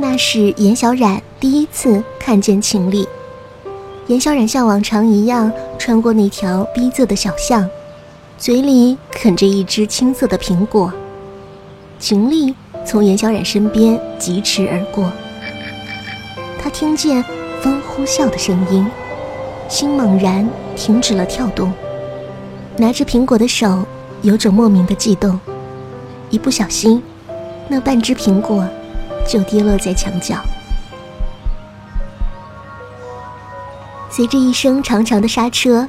那是严小冉第一次看见秦丽。严小冉像往常一样穿过那条逼仄的小巷，嘴里啃着一只青色的苹果。秦丽从严小冉身边疾驰而过，他听见风呼啸的声音，心猛然停止了跳动。拿着苹果的手有种莫名的悸动，一不小心，那半只苹果。就跌落在墙角，随着一声长长的刹车，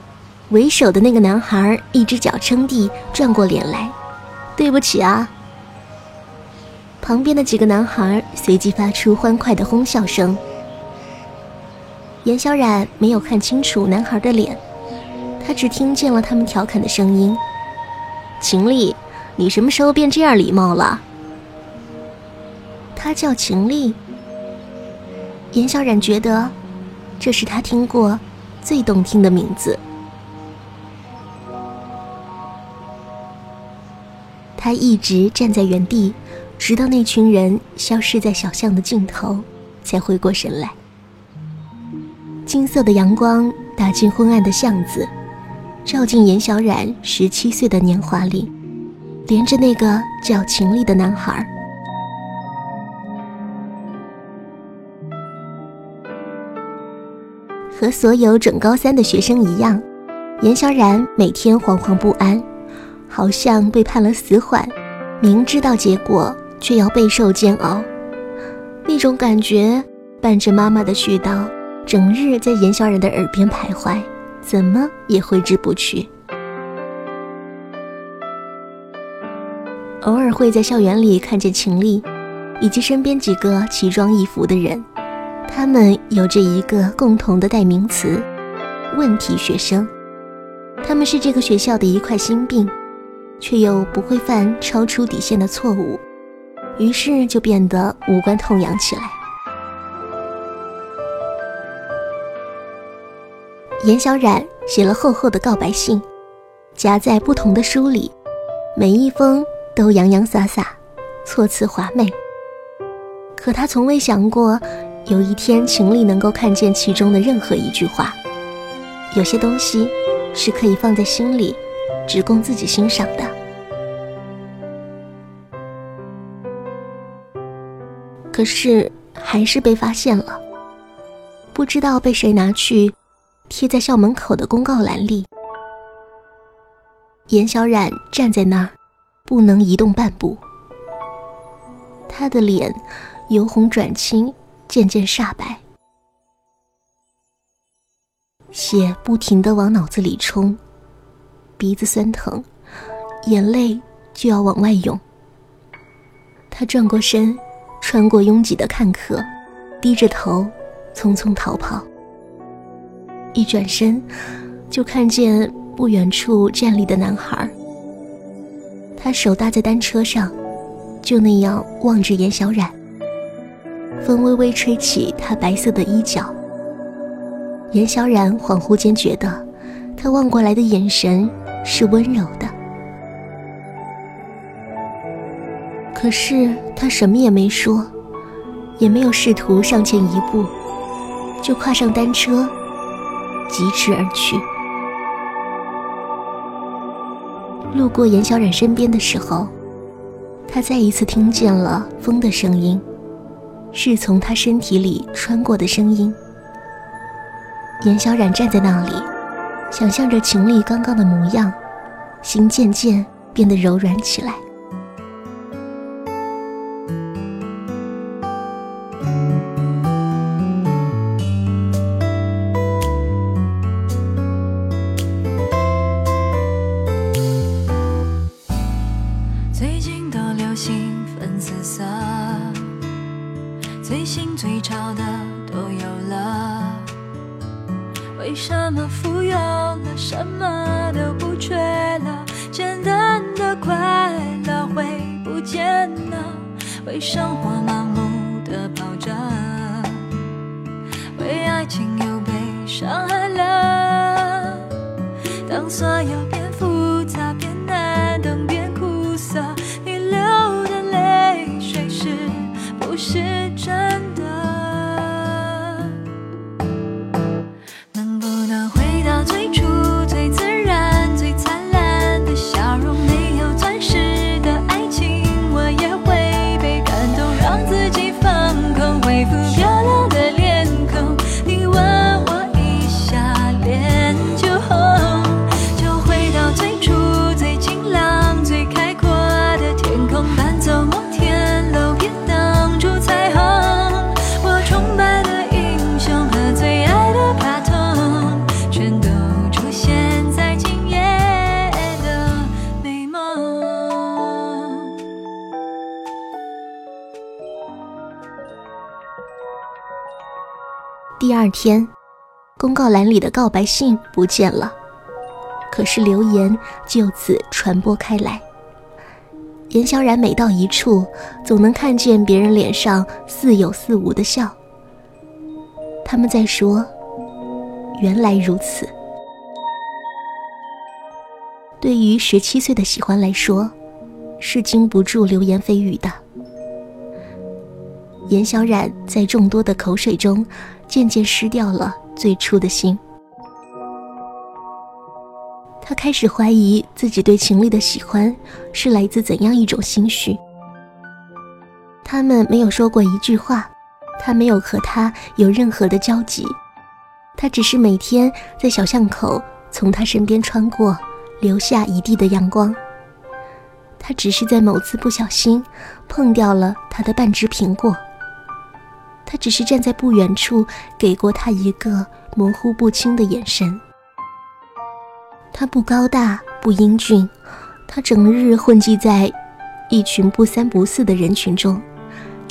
为首的那个男孩一只脚撑地，转过脸来：“对不起啊。”旁边的几个男孩随即发出欢快的哄笑声。严小冉没有看清楚男孩的脸，他只听见了他们调侃的声音：“秦丽，你什么时候变这样礼貌了？”他叫秦丽。严小冉觉得，这是他听过最动听的名字。他一直站在原地，直到那群人消失在小巷的尽头，才回过神来。金色的阳光打进昏暗的巷子，照进严小冉十七岁的年华里，连着那个叫秦丽的男孩。和所有准高三的学生一样，严小冉每天惶惶不安，好像被判了死缓，明知道结果却要备受煎熬。那种感觉伴着妈妈的絮叨，整日在严小冉的耳边徘徊，怎么也挥之不去。偶尔会在校园里看见秦丽，以及身边几个奇装异服的人。他们有着一个共同的代名词——问题学生。他们是这个学校的一块心病，却又不会犯超出底线的错误，于是就变得无关痛痒起来。严小冉写了厚厚的告白信，夹在不同的书里，每一封都洋洋洒洒，措辞华美。可他从未想过。有一天，秦丽能够看见其中的任何一句话。有些东西是可以放在心里，只供自己欣赏的。可是，还是被发现了。不知道被谁拿去贴在校门口的公告栏里。严小冉站在那儿，不能移动半步。他的脸由红转青。渐渐煞白，血不停的往脑子里冲，鼻子酸疼，眼泪就要往外涌。他转过身，穿过拥挤的看客，低着头，匆匆逃跑。一转身，就看见不远处站立的男孩。他手搭在单车上，就那样望着严小冉。风微微吹起他白色的衣角，严小冉恍惚间觉得，他望过来的眼神是温柔的。可是他什么也没说，也没有试图上前一步，就跨上单车，疾驰而去。路过严小冉身边的时候，他再一次听见了风的声音。是从他身体里穿过的声音。严小冉站在那里，想象着秦丽刚刚的模样，心渐渐变得柔软起来。二天，公告栏里的告白信不见了，可是流言就此传播开来。严小冉每到一处，总能看见别人脸上似有似无的笑。他们在说：“原来如此。”对于十七岁的喜欢来说，是经不住流言蜚语的。严小冉在众多的口水中，渐渐失掉了最初的心。他开始怀疑自己对秦丽的喜欢是来自怎样一种心绪。他们没有说过一句话，他没有和他有任何的交集，他只是每天在小巷口从他身边穿过。留下一地的阳光。他只是在某次不小心碰掉了他的半只苹果。他只是站在不远处给过他一个模糊不清的眼神。他不高大不英俊，他整日混迹在一群不三不四的人群中，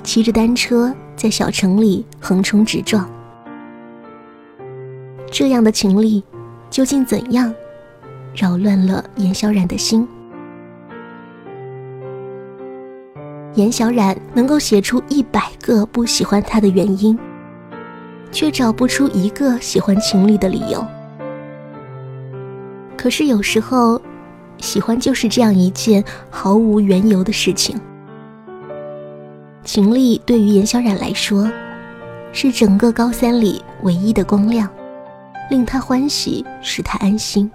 骑着单车在小城里横冲直撞。这样的情力究竟怎样？扰乱了严小冉的心。严小冉能够写出一百个不喜欢他的原因，却找不出一个喜欢秦丽的理由。可是有时候，喜欢就是这样一件毫无缘由的事情。秦丽对于严小冉来说，是整个高三里唯一的光亮，令他欢喜，使他安心。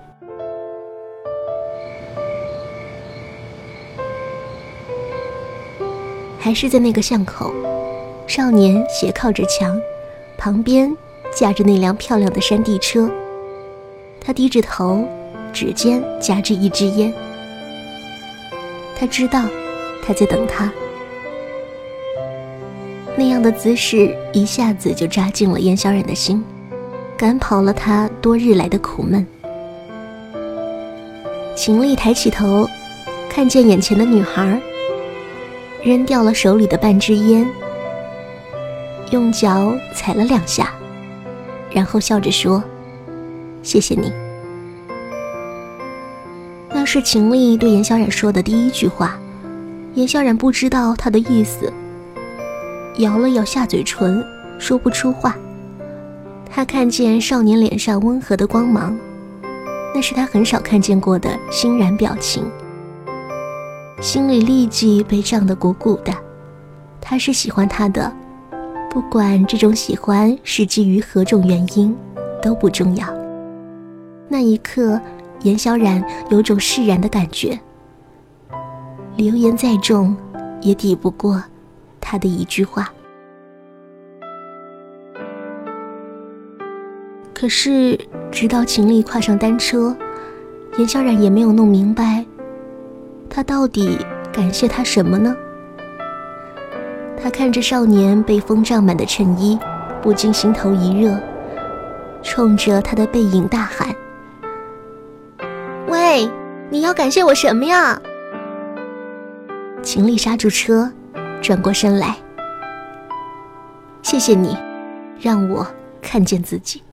还是在那个巷口，少年斜靠着墙，旁边架着那辆漂亮的山地车。他低着头，指尖夹着一支烟。他知道他在等他。那样的姿势一下子就扎进了燕小冉的心，赶跑了他多日来的苦闷。秦丽抬起头，看见眼前的女孩。扔掉了手里的半支烟，用脚踩了两下，然后笑着说：“谢谢你。”那是秦丽对严小冉说的第一句话。严小冉不知道他的意思，咬了咬下嘴唇，说不出话。他看见少年脸上温和的光芒，那是他很少看见过的欣然表情。心里立即被胀得鼓鼓的，他是喜欢他的，不管这种喜欢是基于何种原因，都不重要。那一刻，严小冉有种释然的感觉。流言再重，也抵不过他的一句话。可是，直到秦丽跨上单车，严小冉也没有弄明白。他到底感谢他什么呢？他看着少年被风胀满的衬衣，不禁心头一热，冲着他的背影大喊：“喂，你要感谢我什么呀？”秦丽刹住车，转过身来：“谢谢你，让我看见自己。”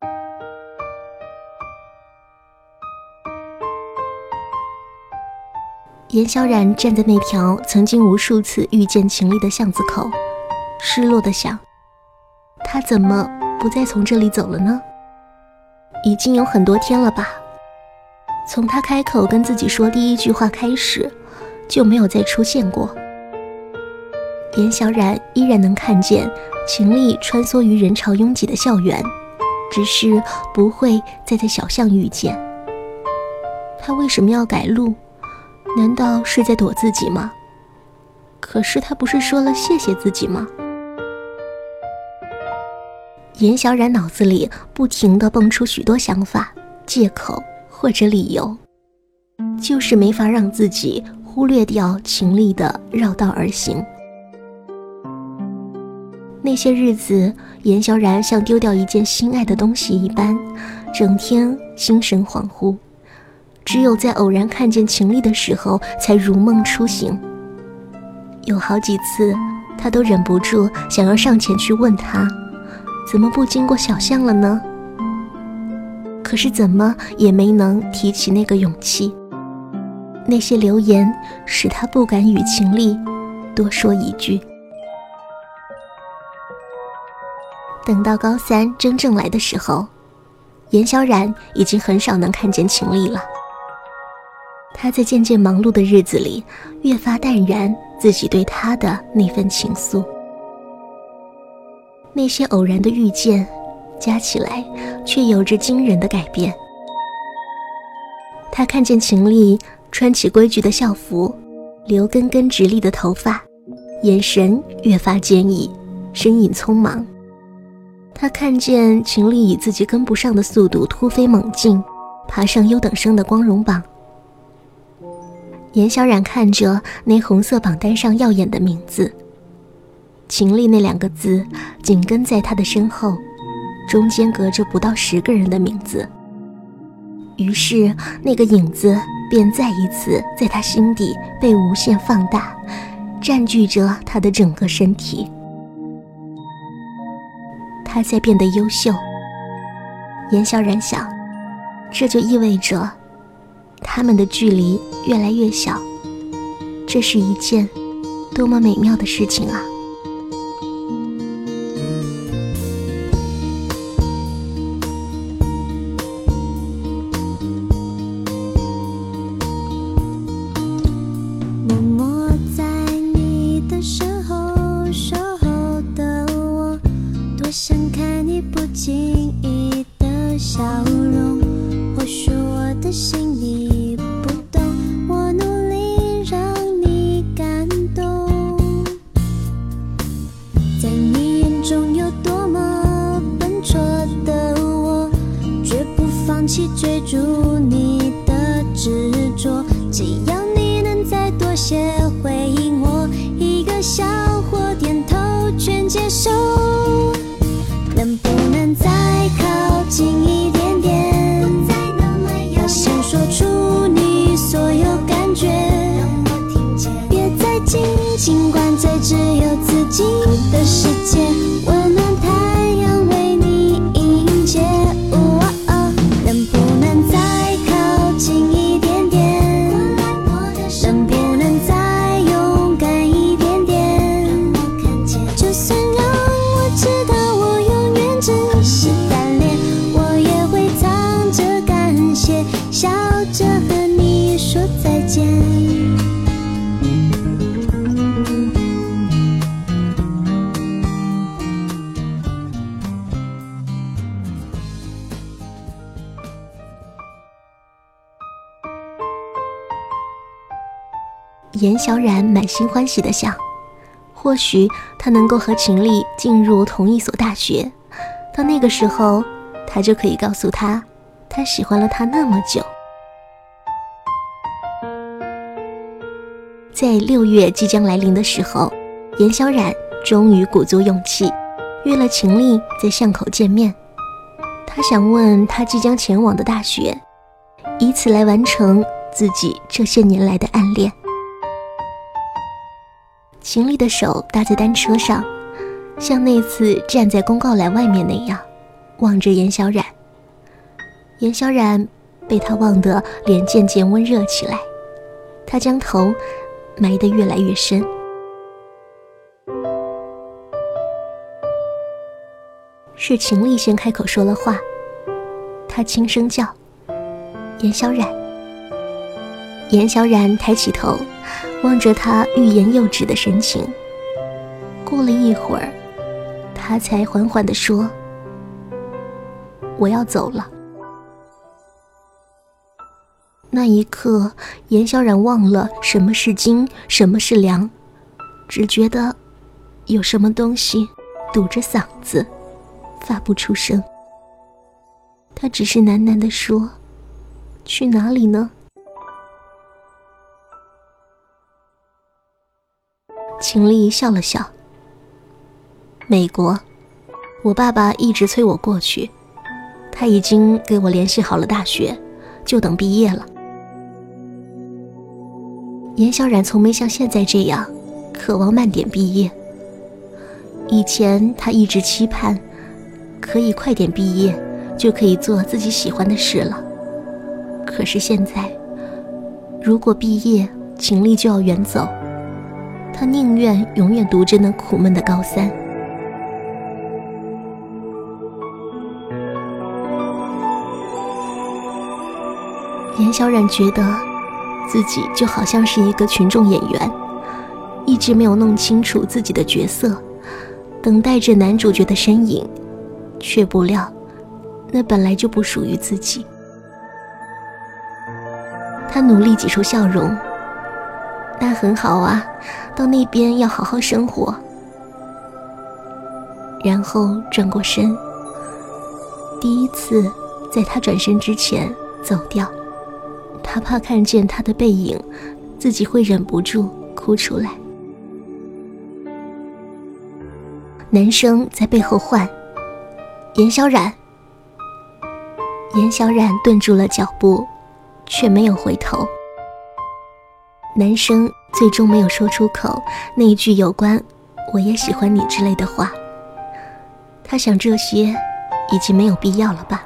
严小冉站在那条曾经无数次遇见秦丽的巷子口，失落的想：他怎么不再从这里走了呢？已经有很多天了吧？从他开口跟自己说第一句话开始，就没有再出现过。严小冉依然能看见秦丽穿梭于人潮拥挤的校园，只是不会再在小巷遇见。他为什么要改路？难道是在躲自己吗？可是他不是说了谢谢自己吗？严小冉脑子里不停的蹦出许多想法、借口或者理由，就是没法让自己忽略掉秦丽的绕道而行。那些日子，严小冉像丢掉一件心爱的东西一般，整天心神恍惚。只有在偶然看见秦丽的时候，才如梦初醒。有好几次，他都忍不住想要上前去问她，怎么不经过小巷了呢？可是怎么也没能提起那个勇气。那些流言使他不敢与秦丽多说一句。等到高三真正来的时候，严小冉已经很少能看见秦丽了。他在渐渐忙碌的日子里，越发淡然自己对他的那份情愫。那些偶然的遇见，加起来却有着惊人的改变。他看见秦丽穿起规矩的校服，留根根直立的头发，眼神越发坚毅，身影匆忙。他看见秦丽以自己跟不上的速度突飞猛进，爬上优等生的光荣榜。严小冉看着那红色榜单上耀眼的名字“秦丽”那两个字，紧跟在他的身后，中间隔着不到十个人的名字。于是，那个影子便再一次在他心底被无限放大，占据着他的整个身体。他在变得优秀。严小冉想，这就意味着。他们的距离越来越小，这是一件多么美妙的事情啊！尽管最。严小冉满心欢喜地想，或许他能够和秦丽进入同一所大学，到那个时候，他就可以告诉他，他喜欢了他那么久。在六月即将来临的时候，严小冉终于鼓足勇气，约了秦丽在巷口见面。他想问他即将前往的大学，以此来完成自己这些年来的暗恋。秦丽的手搭在单车上，像那次站在公告栏外面那样，望着严小冉。严小冉被他望得脸渐渐温热起来，他将头埋得越来越深。是秦丽先开口说了话，他轻声叫：“严小冉。”严小冉抬起头。望着他欲言又止的神情，过了一会儿，他才缓缓地说：“我要走了。”那一刻，严小冉忘了什么是金，什么是凉，只觉得有什么东西堵着嗓子，发不出声。他只是喃喃地说：“去哪里呢？”秦丽笑了笑。美国，我爸爸一直催我过去，他已经给我联系好了大学，就等毕业了。严小冉从没像现在这样渴望慢点毕业。以前他一直期盼可以快点毕业，就可以做自己喜欢的事了。可是现在，如果毕业，秦丽就要远走，他宁愿永远读着那苦闷的高三。严小冉觉得自己就好像是一个群众演员，一直没有弄清楚自己的角色，等待着男主角的身影，却不料那本来就不属于自己。他努力挤出笑容。那很好啊，到那边要好好生活。然后转过身，第一次在他转身之前走掉。他怕看见他的背影，自己会忍不住哭出来。男生在背后唤：“严小冉。”严小冉顿住了脚步，却没有回头。男生最终没有说出口那一句有关“我也喜欢你”之类的话。他想，这些已经没有必要了吧？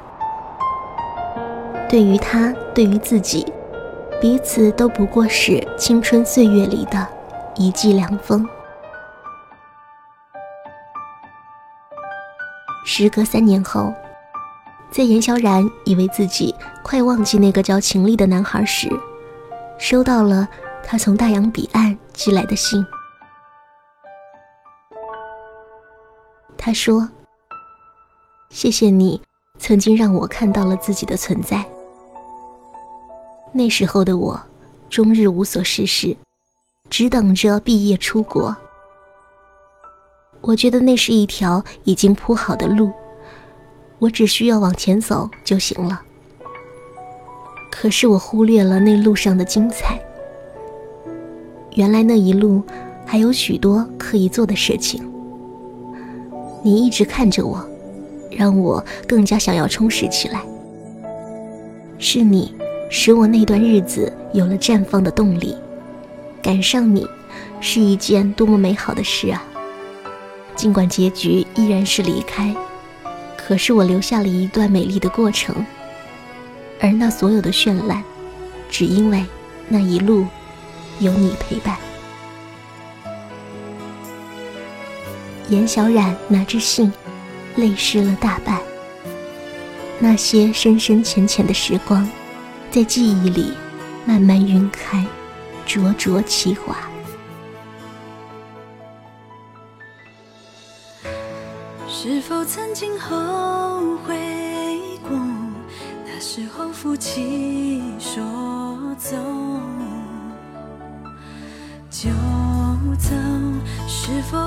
对于他，对于自己，彼此都不过是青春岁月里的一季凉风。时隔三年后，在严小然以为自己快忘记那个叫秦丽的男孩时，收到了。他从大洋彼岸寄来的信。他说：“谢谢你，曾经让我看到了自己的存在。那时候的我，终日无所事事，只等着毕业出国。我觉得那是一条已经铺好的路，我只需要往前走就行了。可是我忽略了那路上的精彩。”原来那一路还有许多可以做的事情。你一直看着我，让我更加想要充实起来。是你使我那段日子有了绽放的动力。赶上你是一件多么美好的事啊！尽管结局依然是离开，可是我留下了一段美丽的过程。而那所有的绚烂，只因为那一路。有你陪伴，严小冉拿着信，泪湿了大半。那些深深浅浅的时光，在记忆里慢慢晕开，灼灼其华。是否曾经后悔过？那时候负气说走。就走，是否